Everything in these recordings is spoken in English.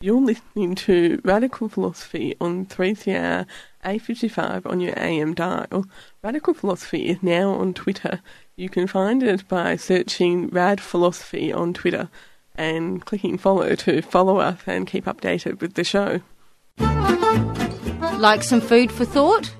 You're listening to Radical Philosophy on 3CR 855 on your AM dial. Radical Philosophy is now on Twitter. You can find it by searching Rad Philosophy on Twitter and clicking follow to follow us and keep updated with the show. Like some food for thought?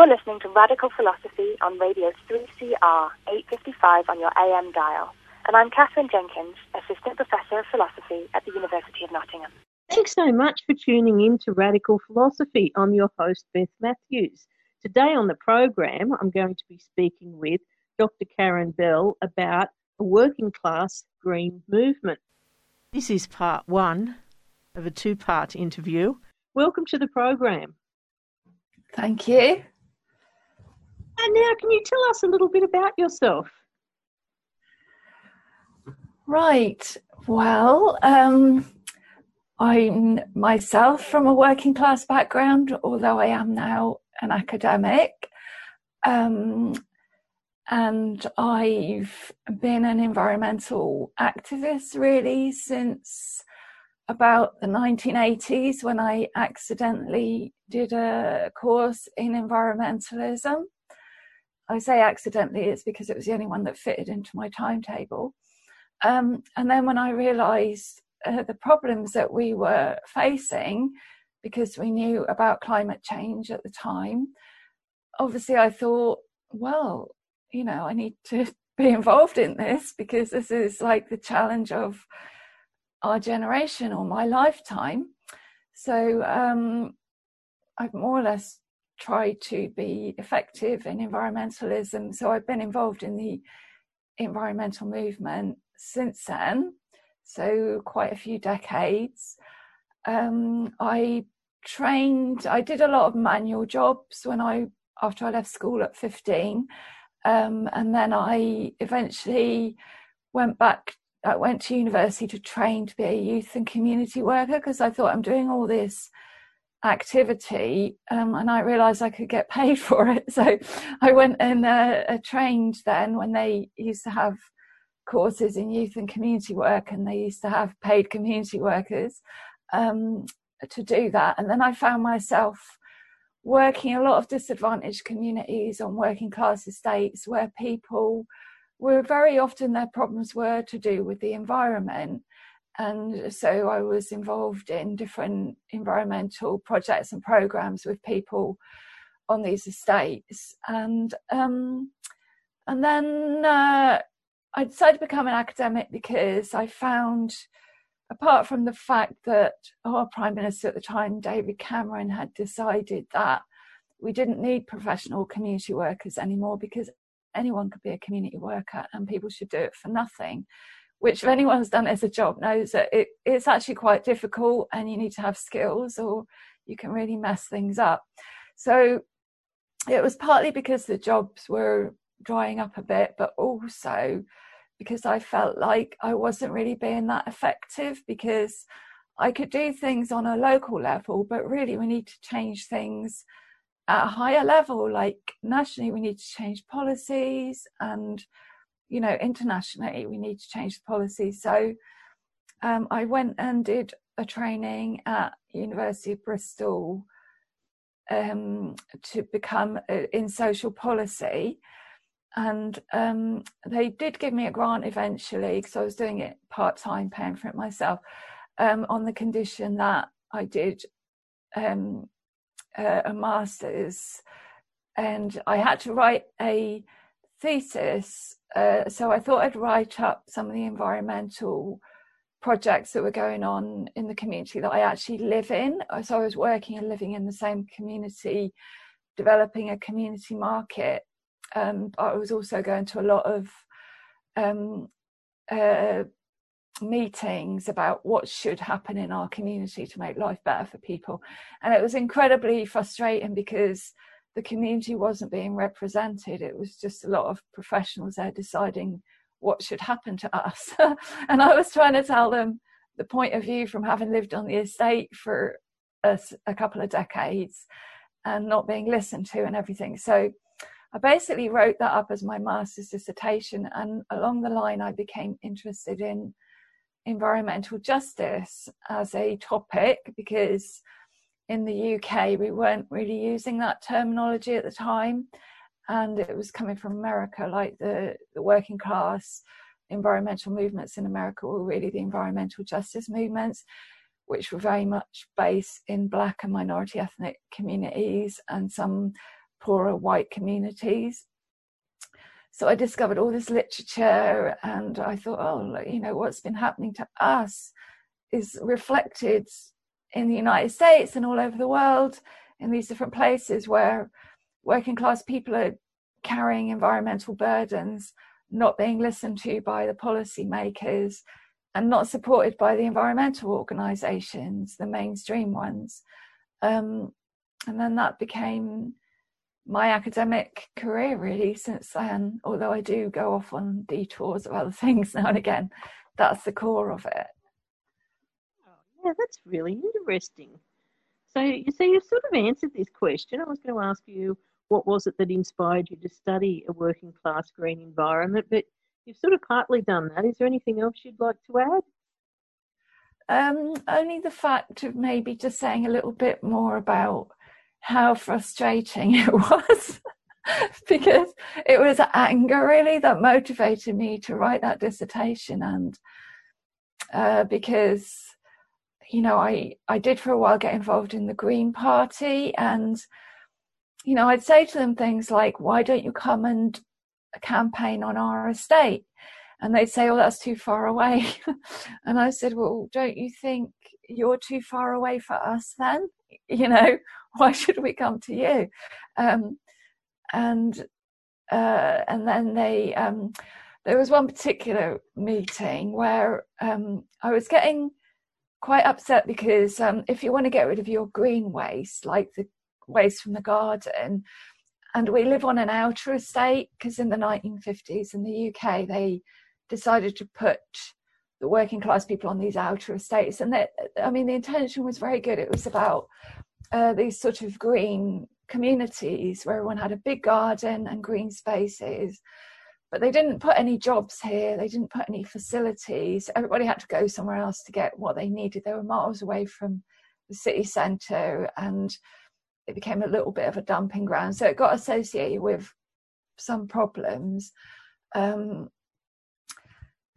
You're listening to Radical Philosophy on Radio 3CR 855 on your AM dial. And I'm Katharine Jenkins, Assistant Professor of Philosophy at the University of Nottingham. Thanks so much for tuning in to Radical Philosophy. I'm your host, Beth Matthews. Today on the program, I'm going to be speaking with Dr. Karen Bell about a working class green movement. This is part one of a two part interview. Welcome to the program. Thank you. And now, can you tell us a little bit about yourself? Right. Well, um, I'm myself from a working class background, although I am now an academic. Um, and I've been an environmental activist really since about the 1980s when I accidentally did a course in environmentalism. I say accidentally, it's because it was the only one that fitted into my timetable. Um, and then when I realised uh, the problems that we were facing, because we knew about climate change at the time, obviously I thought, well, you know, I need to be involved in this because this is like the challenge of our generation or my lifetime. So um, I've more or less tried to be effective in environmentalism. So I've been involved in the environmental movement since then, so quite a few decades. Um, I trained, I did a lot of manual jobs when I, after I left school at 15. Um, and then I eventually went back, I went to university to train to be a youth and community worker because I thought I'm doing all this activity um, and I realized I could get paid for it. So I went and uh, trained then when they used to have courses in youth and community work and they used to have paid community workers um, to do that. And then I found myself working a lot of disadvantaged communities on working class estates where people were very often their problems were to do with the environment and so I was involved in different environmental projects and programs with people on these estates, and um, and then uh, I decided to become an academic because I found, apart from the fact that our Prime Minister at the time, David Cameron, had decided that we didn't need professional community workers anymore because anyone could be a community worker and people should do it for nothing which if anyone's done as a job knows that it, it's actually quite difficult and you need to have skills or you can really mess things up. So it was partly because the jobs were drying up a bit, but also because I felt like I wasn't really being that effective because I could do things on a local level, but really we need to change things at a higher level. Like nationally, we need to change policies and you know, internationally, we need to change the policy. So um, I went and did a training at University of Bristol um, to become uh, in social policy. And um, they did give me a grant eventually because I was doing it part time, paying for it myself, um, on the condition that I did um, a master's. And I had to write a thesis uh, so I thought I'd write up some of the environmental projects that were going on in the community that I actually live in. So I was working and living in the same community, developing a community market. Um, I was also going to a lot of um, uh, meetings about what should happen in our community to make life better for people. And it was incredibly frustrating because the community wasn't being represented. It was just a lot of professionals there deciding what should happen to us. and I was trying to tell them the point of view from having lived on the estate for a, a couple of decades and not being listened to and everything. So I basically wrote that up as my master's dissertation, and along the line, I became interested in environmental justice as a topic because in the UK we weren't really using that terminology at the time, and it was coming from America, like the, the working class environmental movements in America were really the environmental justice movements which were very much based in black and minority ethnic communities and some poorer white communities. So I discovered all this literature and I thought, oh, you know, what's been happening to us is reflected in the United States and all over the world in these different places where working class people are carrying environmental burdens, not being listened to by the policymakers, and not supported by the environmental organisations, the mainstream ones. Um, and then that became my academic career really since then, although I do go off on detours of other things now and again. That's the core of it. Yeah, that's really interesting. So, you see, you've sort of answered this question. I was going to ask you what was it that inspired you to study a working class green environment, but You've sort of partly done that. Is there anything else you'd like to add? Um, only the fact of maybe just saying a little bit more about how frustrating it was. because it was anger really that motivated me to write that dissertation and uh, because you know I I did for a while get involved in the Green Party and you know I'd say to them things like why don't you come and campaign on our estate? And they'd say oh that's too far away. And i said well don't you think you're too far away for us then? You know why should we come to you? Um, and uh, and then they um, there was one particular meeting where um, i was getting quite upset because um, if you want to get rid of your green waste like the waste from the garden and we live on an outer estate because in the 1950s in the UK they decided to put the working class people on these outer estates and that I mean the intention was very good. It was about uh, these sort of green communities where everyone had a big garden and green spaces but they didn't put any jobs here they didn't put any facilities everybody had to go somewhere else to get what they needed they were miles away from the city centre and it became a little bit of a dumping ground. So it got associated with some problems. Um,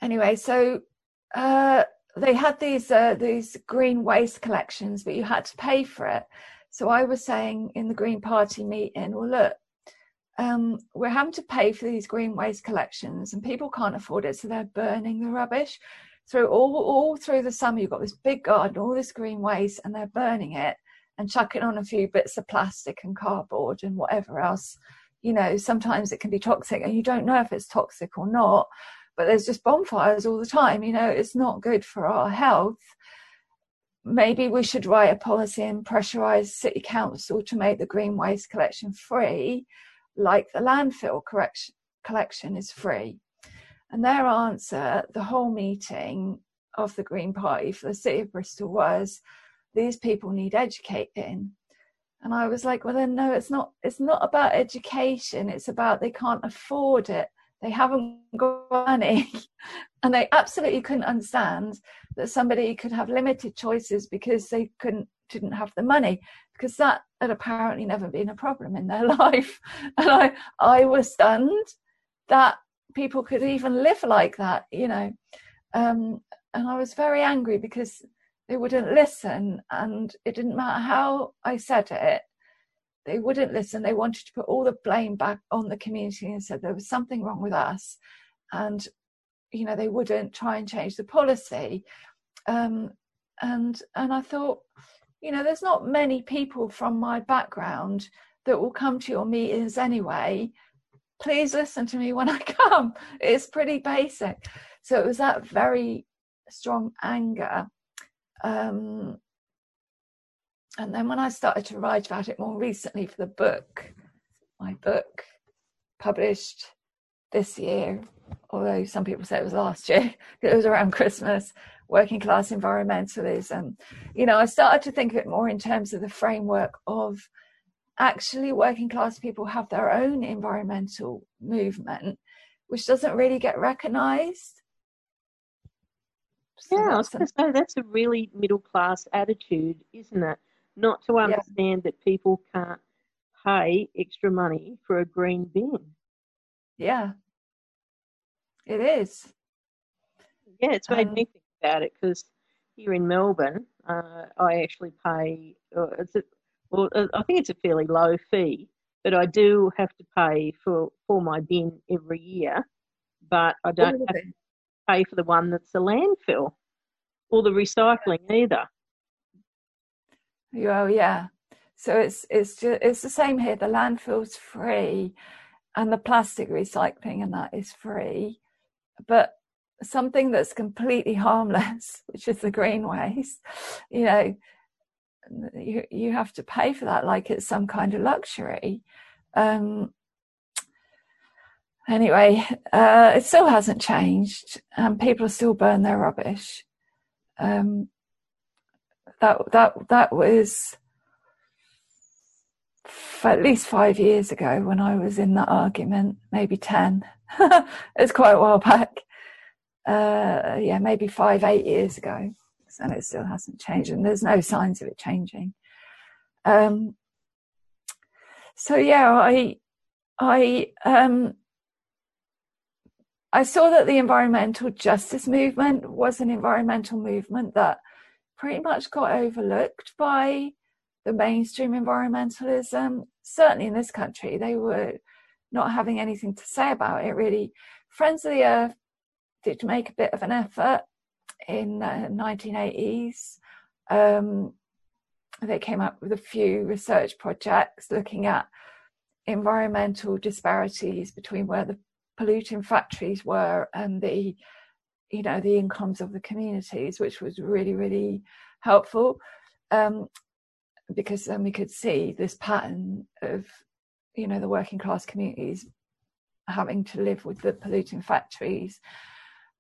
anyway, so uh, they had these uh, these green waste collections, but you had to pay for it. So I was saying in the Green Party meeting, well, look, um, we're having to pay for these green waste collections, and people can't afford it, so they're burning the rubbish. Through all all through the summer, you've got this big garden, all this green waste, and they're burning it and chucking on a few bits of plastic and cardboard and whatever else. You know, sometimes it can be toxic and you don't know if it's toxic or not, but there's just bonfires all the time. You know, it's not good for our health. Maybe we should write a policy and pressurize city council to make the green waste collection free, like the landfill collection is free. And their answer, the whole meeting of the Green Party for the City of Bristol was these people need educating. And i was like well then no it's not it's not about education. It's about they can't afford it. They haven't got money. And they absolutely couldn't understand that somebody could have limited choices because they couldn't didn't have the money because that had apparently never been a problem in their life. And i i was stunned that people could even live like that you know. Um, and i was very angry because they wouldn't listen and it didn't matter how i said it they wouldn't listen. They wanted to put all the blame back on the community and said there was something wrong with us and you know they wouldn't try and change the policy. Um, and and i thought you know there's not many people from my background that will come to your meetings anyway. Please listen to me when i come. It's pretty basic. So it was that very strong anger. Um, and then when I started to write about it more recently for the book, my book published this year, although some people say it was last year, it was around Christmas, Working Class Environmentalism. You know, I started to think of it more in terms of the framework of actually working class people have their own environmental movement, which doesn't really get recognized. So yeah, I was going to say that's a really middle class attitude, isn't it? Not to understand yeah. that people can't pay extra money for a green bin. Yeah, it is. Yeah, it's made um, me think about it because here in Melbourne, uh, I actually pay. Uh, it's a, well, uh, I think it's a fairly low fee, but I do have to pay for for my bin every year. But I don't have to pay for the one that's a landfill or the recycling either. Oh yeah, so it's it's just, it's the same here. The landfill's free, and the plastic recycling and that is free, but something that's completely harmless, which is the green waste, you know, you you have to pay for that like it's some kind of luxury. Um, anyway, uh, it still hasn't changed, and people still burn their rubbish. Um, that that that was at least five years ago when I was in that argument, maybe ten. it's quite a while back. Uh, yeah, maybe five, eight years ago, and it still hasn't changed, and there's no signs of it changing. Um, so yeah, I, I, um, I saw that the environmental justice movement was an environmental movement that pretty much got overlooked by the mainstream environmentalism. Certainly in this country, they were not having anything to say about it really. Friends of the Earth did make a bit of an effort in the 1980s. Um, they came up with a few research projects looking at environmental disparities between where the polluting factories were and the you know the incomes of the communities which was really really helpful um, because then we could see this pattern of you know the working class communities having to live with the polluting factories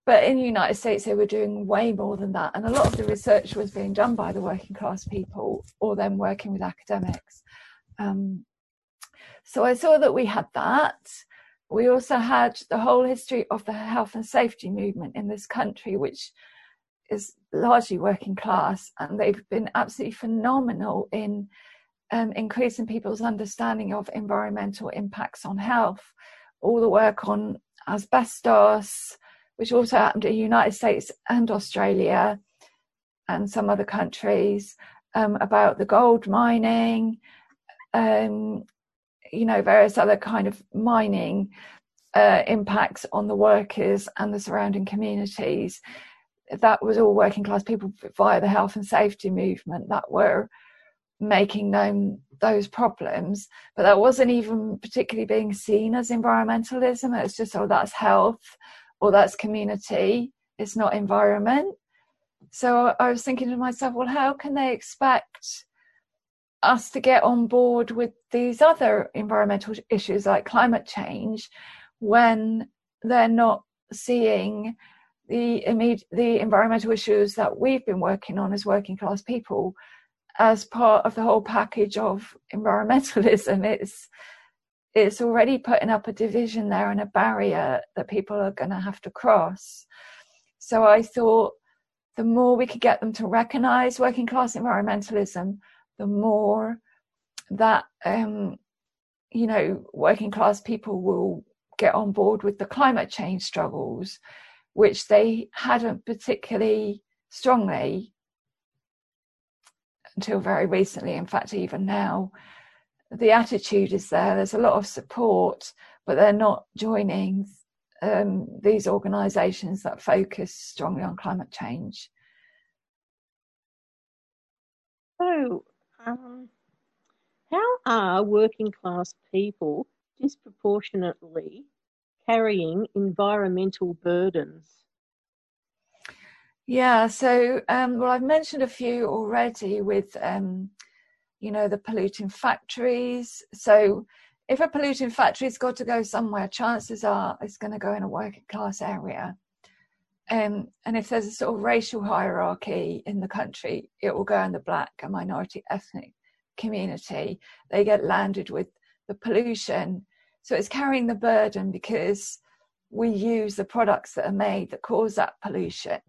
but in the united states they were doing way more than that. And a lot of the research was being done by the working class people or them working with academics. Um, so i saw that we had that. We also had the whole history of the health and safety movement in this country which is largely working class. And they've been absolutely phenomenal in um, increasing people's understanding of environmental impacts on health. All the work on asbestos which also happened in the United States and Australia and some other countries, um, about the gold mining, um, you know, various other kind of mining uh, impacts on the workers and the surrounding communities. That was all working class people via the health and safety movement that were making known those problems, but that wasn't even particularly being seen as environmentalism. It's just, oh, that's health or that's community, it's not environment. So I was thinking to myself, well, how can they expect us to get on board with these other environmental issues like climate change when they're not seeing the immediate, the environmental issues that we've been working on as working class people as part of the whole package of environmentalism. It's it's already putting up a division there and a barrier that people are going to have to cross. So I thought the more we could get them to recognize working class environmentalism, the more that, um, you know, working class people will get on board with the climate change struggles, which they hadn't particularly strongly until very recently. In fact, even now, the attitude is there. There's a lot of support, but they're not joining um, these organisations that focus strongly on climate change. So, um, how are working class people disproportionately carrying environmental burdens? Yeah, so um, well, I've mentioned a few already with um, you know, the polluting factories. So if a polluting factory's got to go somewhere, chances are it's going to go in a working class area. Um, and if there's a sort of racial hierarchy in the country, it will go in the black and minority ethnic community. They get landed with the pollution. So it's carrying the burden because we use the products that are made that cause that pollution.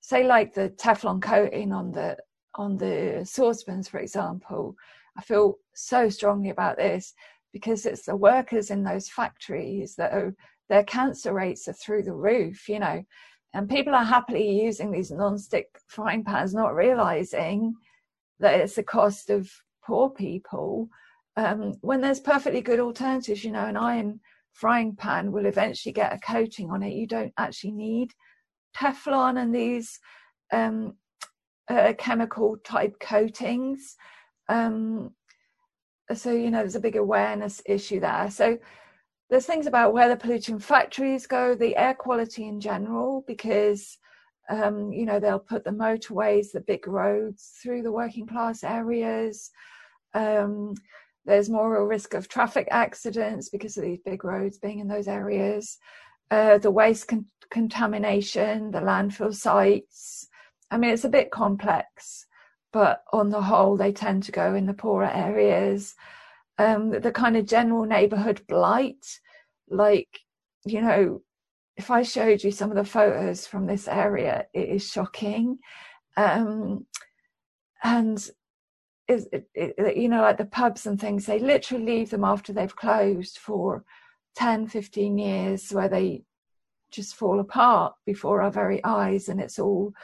Say like the Teflon coating on the on the saucepans, for example. I feel so strongly about this because it's the workers in those factories that are their cancer rates are through the roof, you know, and people are happily using these non-stick frying pans, not realizing that it's the cost of poor people. Um, when there's perfectly good alternatives, you know, an iron frying pan will eventually get a coating on it. You don't actually need Teflon and these um, uh, chemical type coatings. Um, so you know there's a big awareness issue there. So there's things about where the polluting factories go the air quality in general because um, you know they'll put the motorways the big roads through the working class areas. Um, there's more a risk of traffic accidents because of these big roads being in those areas. Uh, the waste con- contamination the landfill sites i mean it's a bit complex but on the whole, they tend to go in the poorer areas. Um, the kind of general neighborhood blight, like, you know, if I showed you some of the photos from this area, it is shocking. Um, and is it, it, you know, like the pubs and things, they literally leave them after they've closed for 10, 15 years where they just fall apart before our very eyes and it's all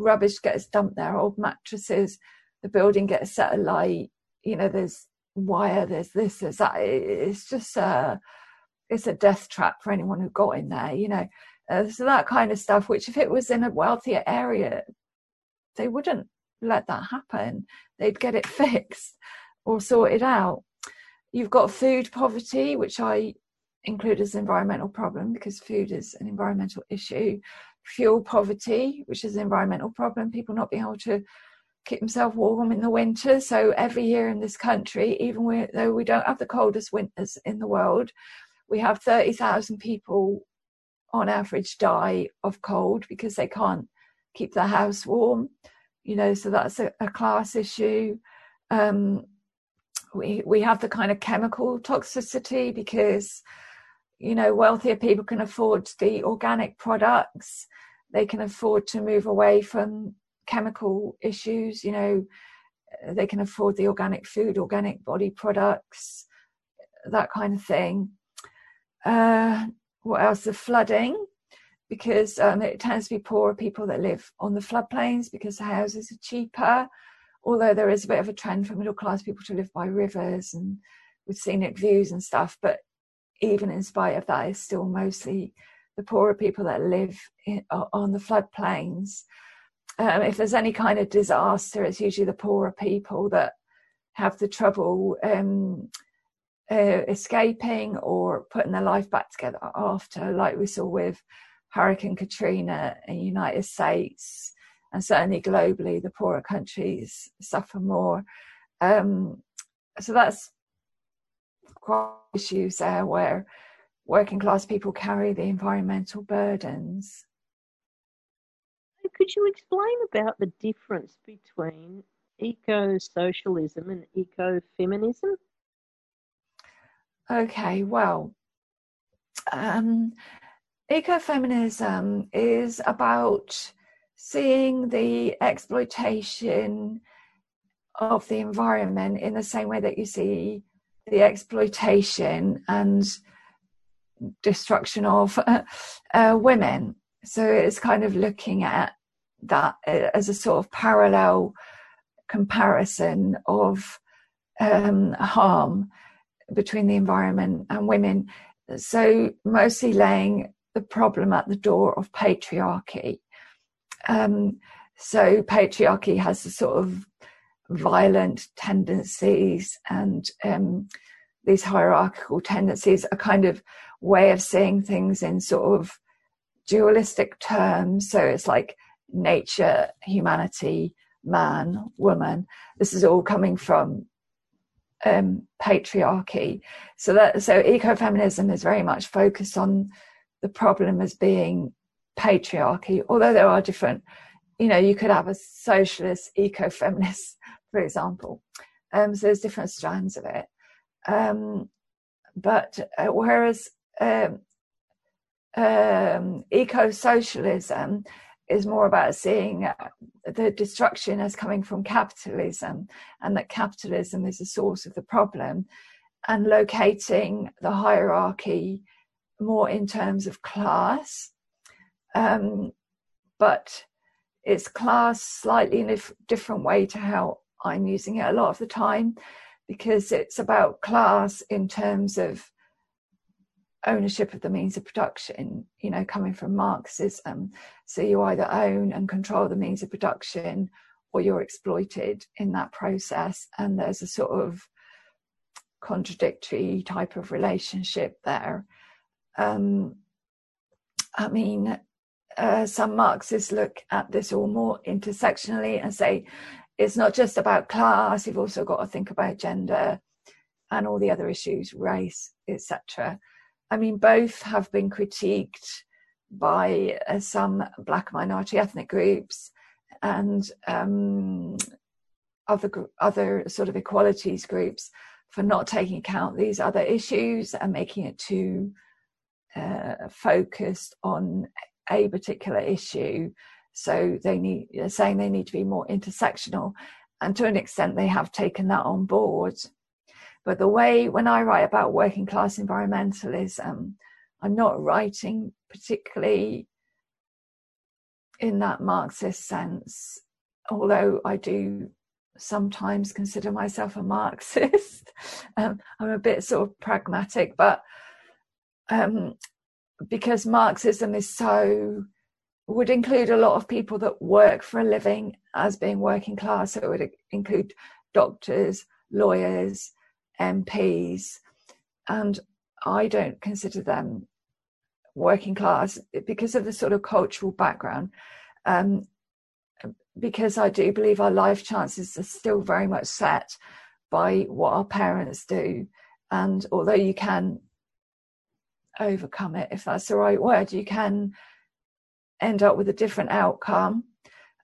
rubbish gets dumped there, old mattresses, the building gets set alight, you know, there's wire, there's this, there's that. It's just a, it's a death trap for anyone who got in there, you know. Uh, so that kind of stuff, which if it was in a wealthier area, they wouldn't let that happen. They'd get it fixed or sorted out. You've got food poverty, which I include as an environmental problem because food is an environmental issue fuel poverty, which is an environmental problem, people not being able to keep themselves warm in the winter. So every year in this country, even though we don't have the coldest winters in the world, we have 30,000 people on average die of cold because they can't keep their house warm. You know, so that's a, a class issue. Um, we we have the kind of chemical toxicity because you know wealthier people can afford the organic products. They can afford to move away from chemical issues you know they can afford the organic food organic body products that kind of thing. Uh, what else? The flooding because um, it tends to be poorer people that live on the floodplains because the houses are cheaper. Although there is a bit of a trend for middle class people to live by rivers and with scenic views and stuff but even in spite of that, it's still mostly the poorer people that live in, on the floodplains. Um, if there's any kind of disaster, it's usually the poorer people that have the trouble um, uh, escaping or putting their life back together after, like we saw with Hurricane Katrina in the United States, and certainly globally, the poorer countries suffer more. Um, so that's issues there where working class people carry the environmental burdens. Could you explain about the difference between eco socialism and eco feminism? Okay, well, um, ecofeminism is about seeing the exploitation of the environment in the same way that you see the exploitation and destruction of uh, uh, women. So it's kind of looking at that uh, as a sort of parallel comparison of um, harm between the environment and women. So mostly laying the problem at the door of patriarchy. Um, so patriarchy has a sort of violent tendencies and um, these hierarchical tendencies, a kind of way of seeing things in sort of dualistic terms. So it's like nature, humanity, man, woman. This is all coming from um, patriarchy. So that so ecofeminism is very much focused on the problem as being patriarchy. Although there are different, you know, you could have a socialist ecofeminist, for example. Um, so there's different strands of it. Um, but uh, whereas um, um, eco-socialism is more about seeing uh, the destruction as coming from capitalism and that capitalism is the source of the problem and locating the hierarchy more in terms of class um, but it's class slightly in a different way to how i'm using it a lot of the time because it's about class in terms of ownership of the means of production, you know, coming from Marxism. So you either own and control the means of production or you're exploited in that process. And there's a sort of contradictory type of relationship there. Um, I mean, uh, some Marxists look at this all more intersectionally and say it's not just about class, you've also got to think about gender and all the other issues, race, etc. I mean, both have been critiqued by uh, some black minority ethnic groups and um, other other sort of equalities groups for not taking account these other issues and making it too uh, focused on a particular issue. So they need saying they need to be more intersectional, and to an extent they have taken that on board. But the way when I write about working class environmentalism, I'm not writing particularly in that Marxist sense, although I do sometimes consider myself a Marxist. um, I'm a bit sort of pragmatic, but um, because Marxism is so would include a lot of people that work for a living as being working class. So it would include doctors, lawyers, MPs, and I don't consider them working class because of the sort of cultural background. Um, because I do believe our life chances are still very much set by what our parents do. And although you can overcome it, if that's the right word, you can end up with a different outcome.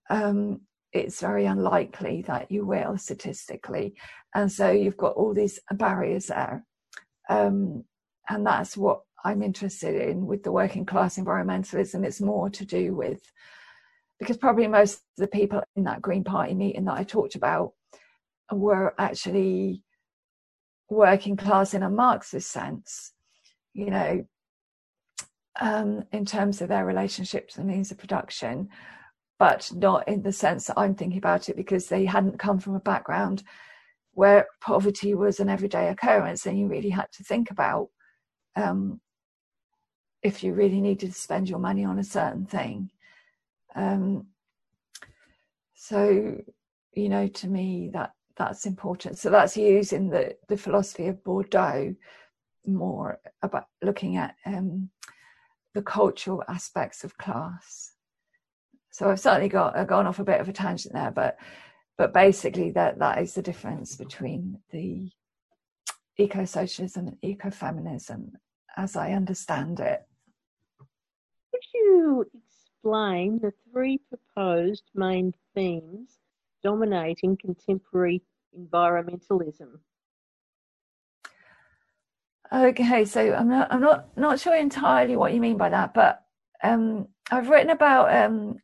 Um, it's very unlikely that you will statistically. And so you've got all these barriers there. Um, and that's what I'm interested in with the working class environmentalism. It's more to do with, because probably most of the people in that Green Party meeting that I talked about were actually working class in a Marxist sense, you know, um, in terms of their relationship to the means of production but not in the sense that I'm thinking about it because they hadn't come from a background where poverty was an everyday occurrence and you really had to think about um, if you really needed to spend your money on a certain thing. Um, so, you know, to me, that that's important. So that's using the, the philosophy of Bourdieu more about looking at um, the cultural aspects of class. So I've certainly got I've gone off a bit of a tangent there, but but basically that that is the difference between the eco-socialism and eco-feminism as I understand it. Could you explain the three proposed main themes dominating contemporary environmentalism? Okay, so I'm not I'm not not sure entirely what you mean by that, but um, I've written about um,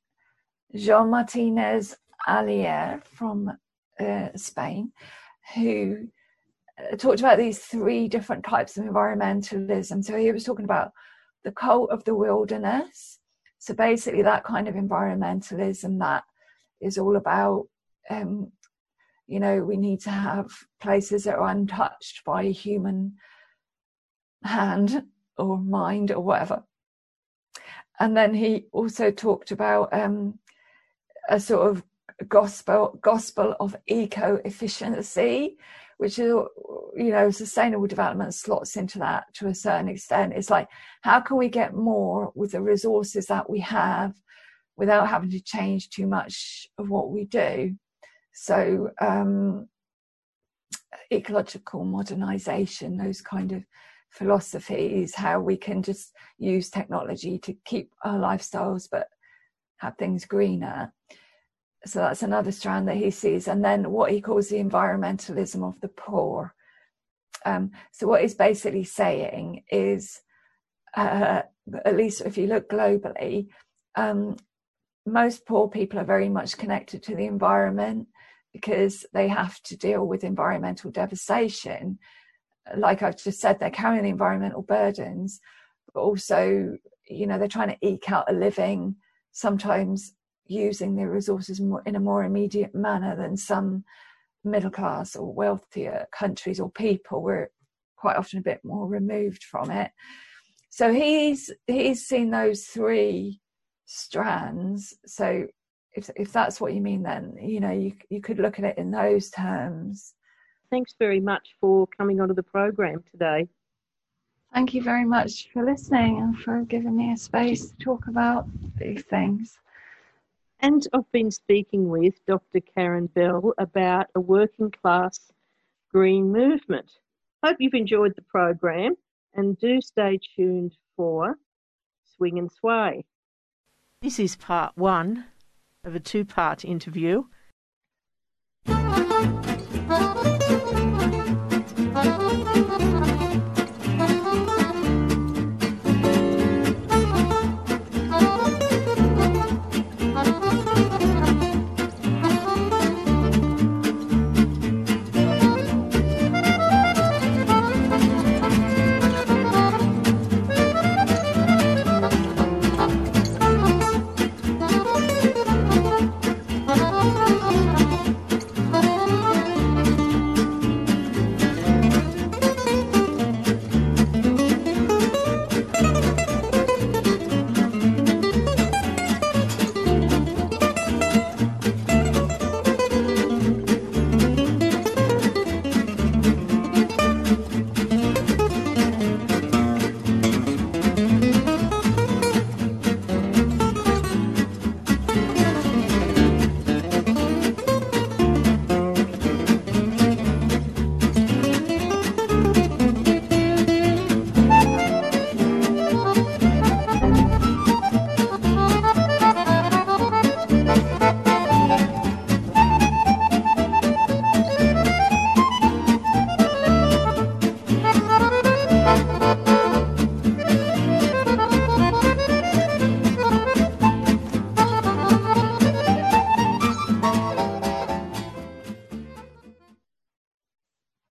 Jean Martinez Alier from uh, Spain, who uh, talked about these three different types of environmentalism. So he was talking about the cult of the wilderness. So basically, that kind of environmentalism that is all about, um, you know, we need to have places that are untouched by human hand or mind or whatever. And then he also talked about um, a sort of gospel gospel of eco efficiency which is you know sustainable development slots into that to a certain extent it's like how can we get more with the resources that we have without having to change too much of what we do so um ecological modernization, those kind of philosophies, how we can just use technology to keep our lifestyles but have things greener. So that's another strand that he sees. And then what he calls the environmentalism of the poor. Um, so what he's basically saying is, uh, at least if you look globally, um, most poor people are very much connected to the environment because they have to deal with environmental devastation. Like I've just said, they're carrying the environmental burdens, but also, you know, they're trying to eke out a living, sometimes using their resources more, in a more immediate manner than some middle class or wealthier countries or people. We're quite often a bit more removed from it. So he's he's seen those three strands. So if if that's what you mean, then you know you you could look at it in those terms. Thanks very much for coming onto the program today. Thank you very much for listening and for giving me a space to talk about these things. And I've been speaking with Dr. Karen Bell about a working class green movement. Hope you've enjoyed the program and do stay tuned for Swing and Sway. This is part one of a two part interview.